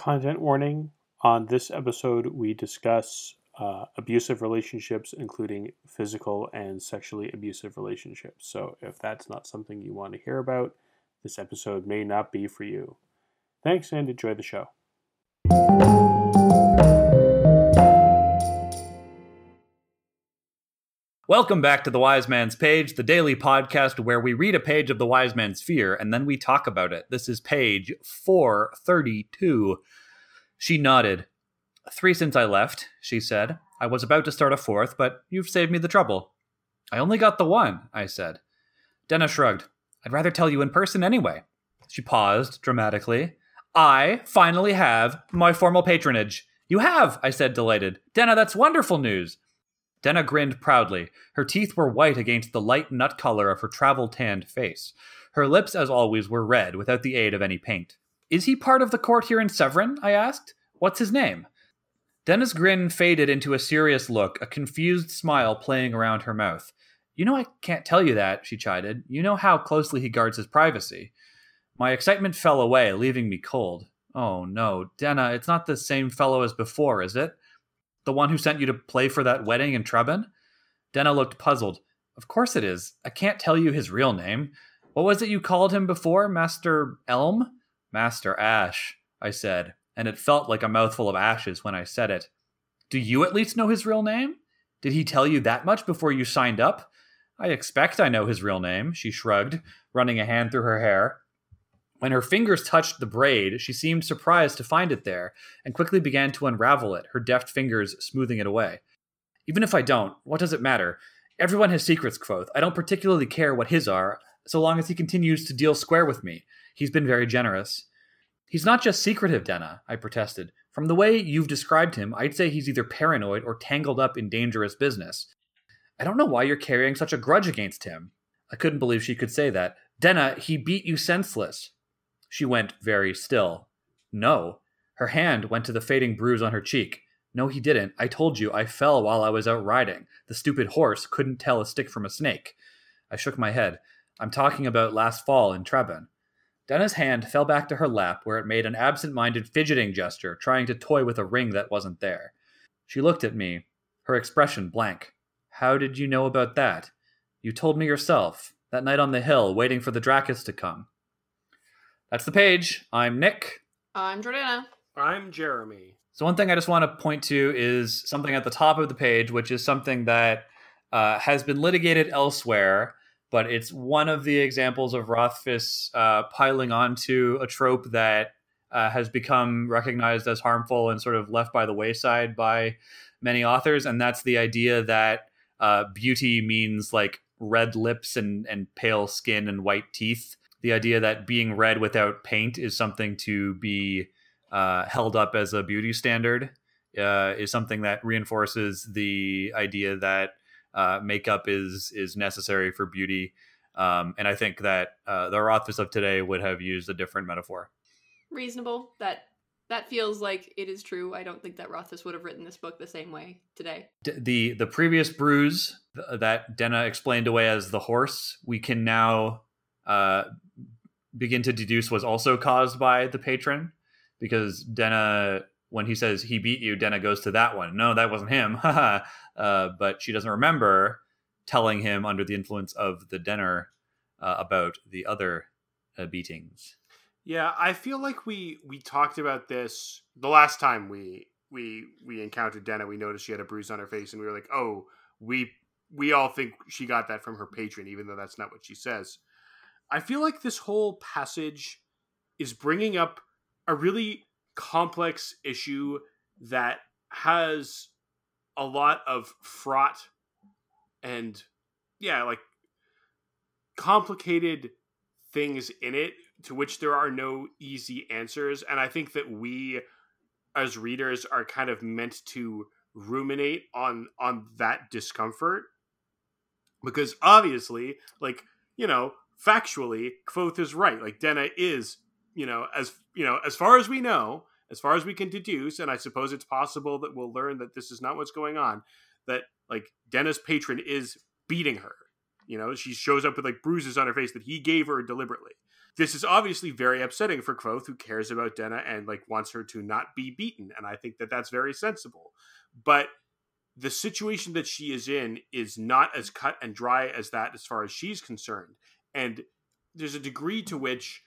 content warning. On this episode, we discuss uh, abusive relationships, including physical and sexually abusive relationships. So, if that's not something you want to hear about, this episode may not be for you. Thanks and enjoy the show. Welcome back to The Wise Man's Page, the daily podcast where we read a page of The Wise Man's Fear and then we talk about it. This is page 432. She nodded. Three since I left, she said. I was about to start a fourth, but you've saved me the trouble. I only got the one, I said. Denna shrugged. I'd rather tell you in person anyway. She paused dramatically. I finally have my formal patronage. You have, I said, delighted. Denna, that's wonderful news. Denna grinned proudly. Her teeth were white against the light nut color of her travel tanned face. Her lips, as always, were red, without the aid of any paint. Is he part of the court here in Severen? I asked. What's his name? Denna's grin faded into a serious look, a confused smile playing around her mouth. You know I can't tell you that, she chided. You know how closely he guards his privacy. My excitement fell away, leaving me cold. Oh no, Denna, it's not the same fellow as before, is it? The one who sent you to play for that wedding in Trebon? Denna looked puzzled. Of course it is. I can't tell you his real name. What was it you called him before, Master Elm? Master Ash, I said, and it felt like a mouthful of ashes when I said it. Do you at least know his real name? Did he tell you that much before you signed up? I expect I know his real name, she shrugged, running a hand through her hair. When her fingers touched the braid, she seemed surprised to find it there and quickly began to unravel it, her deft fingers smoothing it away. Even if I don't, what does it matter? Everyone has secrets, Kvothe. I don't particularly care what his are, so long as he continues to deal square with me. He's been very generous. He's not just secretive, Denna, I protested. From the way you've described him, I'd say he's either paranoid or tangled up in dangerous business. I don't know why you're carrying such a grudge against him. I couldn't believe she could say that. Denna, he beat you senseless. She went very still. No. Her hand went to the fading bruise on her cheek. No, he didn't. I told you I fell while I was out riding. The stupid horse couldn't tell a stick from a snake. I shook my head. I'm talking about last fall in Trebon. Denna's hand fell back to her lap, where it made an absent minded fidgeting gesture, trying to toy with a ring that wasn't there. She looked at me, her expression blank. How did you know about that? You told me yourself, that night on the hill, waiting for the draccus to come. That's the page. I'm Nick. I'm Jordana. I'm Jeremy. So, one thing I just want to point to is something at the top of the page, which is something that uh, has been litigated elsewhere, but it's one of the examples of Rothfuss uh, piling onto a trope that uh, has become recognized as harmful and sort of left by the wayside by many authors. And that's the idea that uh, beauty means like red lips and, and pale skin and white teeth the idea that being red without paint is something to be uh, held up as a beauty standard uh, is something that reinforces the idea that uh, makeup is is necessary for beauty. Um, and I think that uh, the authors of today would have used a different metaphor. Reasonable. That that feels like it is true. I don't think that Rothfuss would have written this book the same way today. D- the the previous bruise that Denna explained away as the horse, we can now uh, begin to deduce was also caused by the patron because Denna when he says he beat you, Denna goes to that one. No, that wasn't him. uh, but she doesn't remember telling him under the influence of the Denner uh, about the other uh, beatings. Yeah, I feel like we we talked about this the last time we we we encountered Denna. We noticed she had a bruise on her face, and we were like, "Oh, we we all think she got that from her patron, even though that's not what she says." I feel like this whole passage is bringing up a really complex issue that has a lot of fraught and yeah, like complicated things in it to which there are no easy answers. And I think that we as readers are kind of meant to ruminate on on that discomfort because obviously like you know factually, Kvothe is right. Like Denna is, you know, as you know, as far as we know, as far as we can deduce, and I suppose it's possible that we'll learn that this is not what's going on. That like Denna's patron is beating her. You know, she shows up with like bruises on her face that he gave her deliberately. This is obviously very upsetting for Kvothe, who cares about Denna and like wants her to not be beaten, and I think that that's very sensible. But the situation that she is in is not as cut and dry as that as far as she's concerned, and there's a degree to which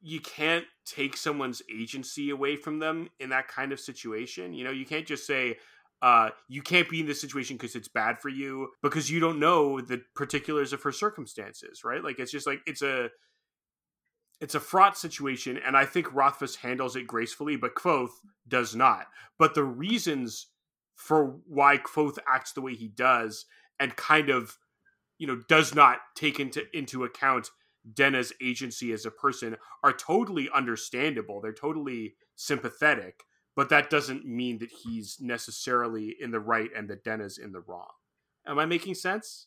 you can't take someone's agency away from them in that kind of situation. You know, you can't just say, uh, you can't be in this situation because it's bad for you because you don't know the particulars of her circumstances, right? Like it's just like it's a it's a fraught situation, and I think Rothfuss handles it gracefully, but Kvothe does not. But the reasons for why Kvothe acts the way he does and kind of you know does not take into into account Denna's agency as a person are totally understandable. They're totally sympathetic, but that doesn't mean that he's necessarily in the right and that Denna's in the wrong. Am I making sense?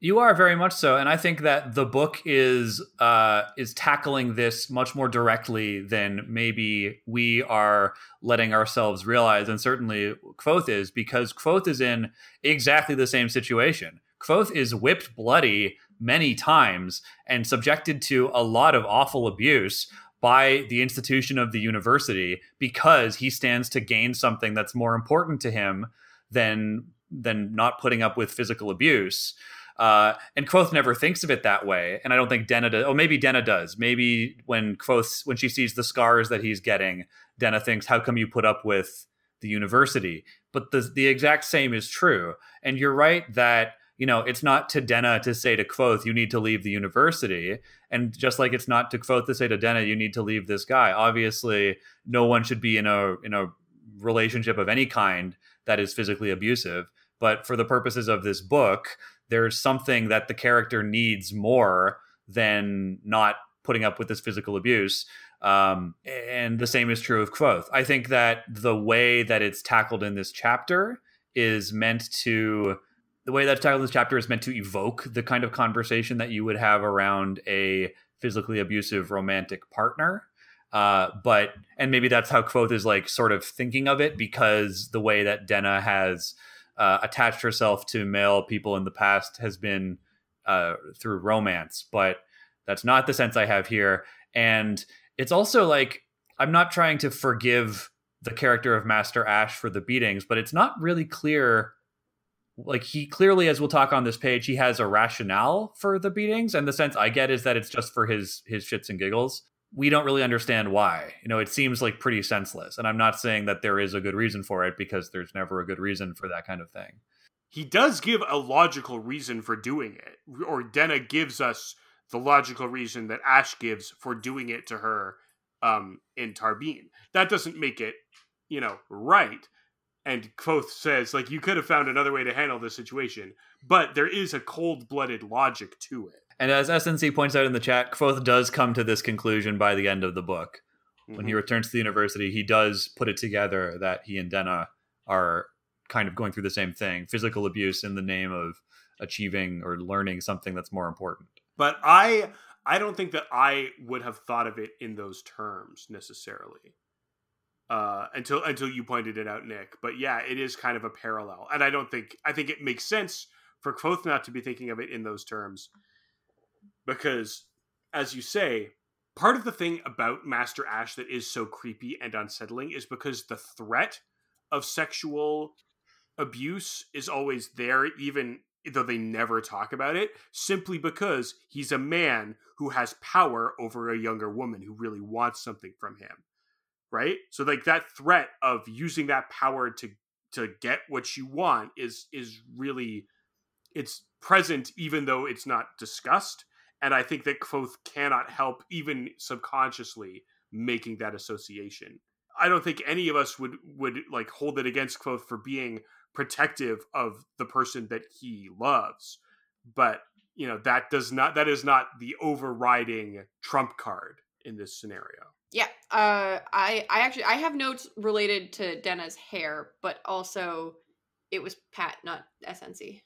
You are very much so, and I think that the book is uh, is tackling this much more directly than maybe we are letting ourselves realize, and certainly Kvothe is, because Kvothe is in exactly the same situation. Kvothe is whipped bloody many times and subjected to a lot of awful abuse by the institution of the university because he stands to gain something that's more important to him than than not putting up with physical abuse. Uh, and Kvothe never thinks of it that way, and I don't think Denna does. Oh, maybe Denna does. Maybe when Kvothe, when she sees the scars that he's getting, Denna thinks, "How come you put up with the university?" But the the exact same is true. And you're right that you know, it's not to Denna to say to Kvothe, you need to leave the university. And just like it's not to Kvothe to say to Denna, you need to leave this guy. Obviously, no one should be in a in a relationship of any kind that is physically abusive. But for the purposes of this book, there's something that the character needs more than not putting up with this physical abuse. Um, and the same is true of Kvothe. I think that the way that it's tackled in this chapter is meant to the way that title of this chapter is meant to evoke the kind of conversation that you would have around a physically abusive romantic partner. Uh, but and maybe that's how Kvothe is like sort of thinking of it because the way that Denna has uh, attached herself to male people in the past has been uh, through romance, but that's not the sense I have here. And it's also like I'm not trying to forgive the character of Master Ash for the beatings, but it's not really clear like he clearly as we'll talk on this page he has a rationale for the beatings and the sense i get is that it's just for his his shits and giggles. We don't really understand why. You know it seems like pretty senseless and i'm not saying that there is a good reason for it because there's never a good reason for that kind of thing. He does give a logical reason for doing it or denna gives us the logical reason that ash gives for doing it to her um in Tarbean that doesn't make it you know right and Kvothe says, like, you could have found another way to handle this situation, but there is a cold blooded logic to it. And as SNC points out in the chat, Kvothe does come to this conclusion by the end of the book. Mm-hmm. When he mm-hmm. returns to the university, he does put it together that he and Denna are kind of going through the same thing physical abuse in the name of achieving or learning something that's more important. But I. I don't think that I would have thought of it in those terms necessarily uh, until until you pointed it out, Nick. But yeah, it is kind of a parallel, and I don't think I think it makes sense for Kvothe not to be thinking of it in those terms, because, as you say, part of the thing about Master Ash that is so creepy and unsettling is because the threat of sexual abuse is always there, even though they never talk about it, simply because he's a man who has power over a younger woman who really wants something from him right? So like that threat of using that power to to get what you want is is really it's present even though it's not discussed and i think that Kvothe cannot help even subconsciously making that association. I don't think any of us would would like hold it against Kvothe for being protective of the person that he loves but you know that does not that is not the overriding trump card in this scenario yeah, uh, I I actually I have notes related to Denna's hair, but also it was Pat, not SNC.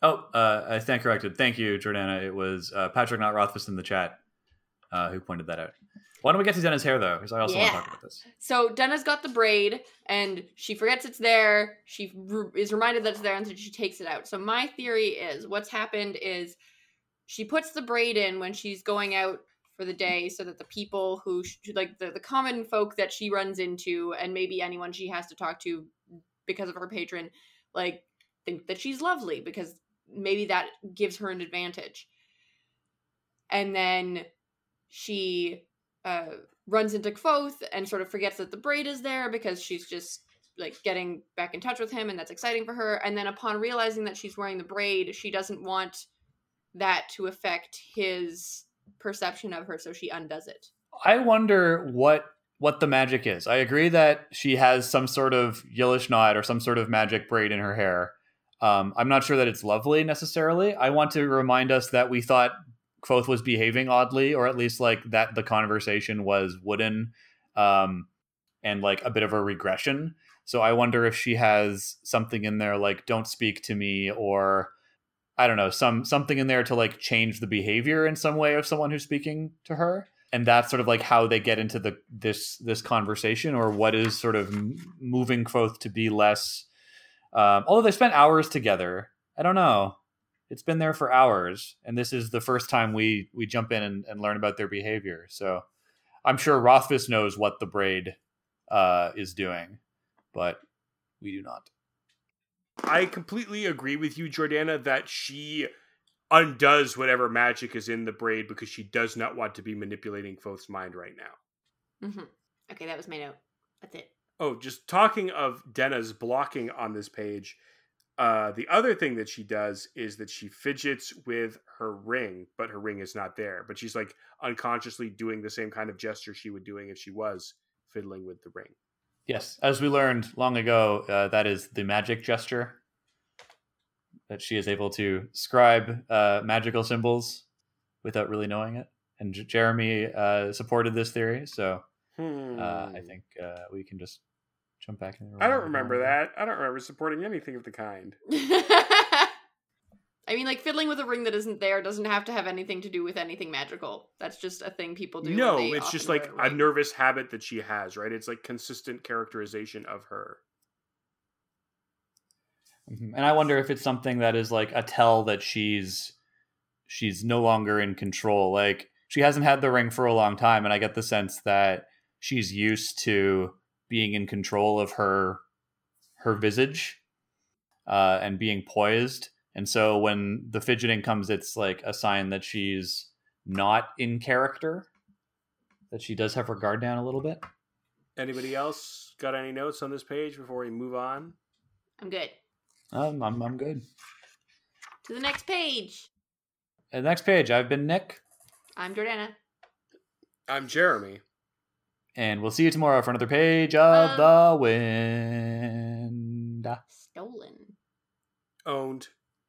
Oh, uh, I stand corrected. Thank you, Jordana. It was uh, Patrick, not Rothfuss, in the chat uh, who pointed that out. Why don't we get to Denna's hair though? Because I also yeah. want to talk about this. So Denna's got the braid, and she forgets it's there. She re- is reminded that it's there, and so she takes it out. So my theory is, what's happened is she puts the braid in when she's going out for the day so that the people who sh- like the, the common folk that she runs into and maybe anyone she has to talk to because of her patron like think that she's lovely because maybe that gives her an advantage. And then she uh, runs into Kvothe and sort of forgets that the braid is there because she's just like getting back in touch with him and that's exciting for her. And then upon realizing that she's wearing the braid she doesn't want that to affect his perception of her so she undoes it I wonder what what the magic is. I agree that she has some sort of Yllish knot or some sort of magic braid in her hair. Um, I'm not sure that it's lovely necessarily. I want to remind us that we thought Kvothe was behaving oddly, or at least like that the conversation was wooden um, and like a bit of a regression. So I wonder if she has something in there like "Don't speak to me" or I don't know some something in there to like change the behavior in some way of someone who's speaking to her. And that's sort of like how they get into the this this conversation or what is sort of moving Kvothe to be less um, although they spent hours together. I don't know. It's been there for hours. And this is the first time we we jump in and, and learn about their behavior. So i'm sure rothfuss knows what the braid uh, is doing but we do not I completely agree with you, Jordana, that she undoes whatever magic is in the braid because she does not want to be manipulating Kvothe's mind right now. mm-hmm. okay that was my note that's it Oh, just talking of Denna's blocking on this page. Uh, the other thing that she does is that she fidgets with her ring, but her ring is not there. But she's like unconsciously doing the same kind of gesture she would doing if she was fiddling with the ring. Yes, as we learned long ago, uh, that is the magic gesture. That she is able to scribe uh, magical symbols without really knowing it. And J- Jeremy uh, supported this theory, so Hmm. uh, I think uh, we can just jump back in. I don't remember that. I don't remember supporting anything of the kind. I mean, like fiddling with a ring that isn't there doesn't have to have anything to do with anything magical. That's just a thing people do. when No, they it's just like a a nervous habit that she has, right? It's like consistent characterization of her. Mhm. And I wonder if it's something that is like a tell that she's she's no longer in control. Like she hasn't had the ring for a long time, and I get the sense that she's used to being in control of her her visage uh, and being poised. And so when the fidgeting comes, it's like a sign that she's not in character. That she does have her guard down a little bit. Anybody else got any notes on this page before we move on? I'm good. Um, I'm I'm good. To the next page. And next page, I've been Nick, I'm Jordana. I'm Jeremy. and we'll see you tomorrow for another page of Um, the wind. Stolen. Owned.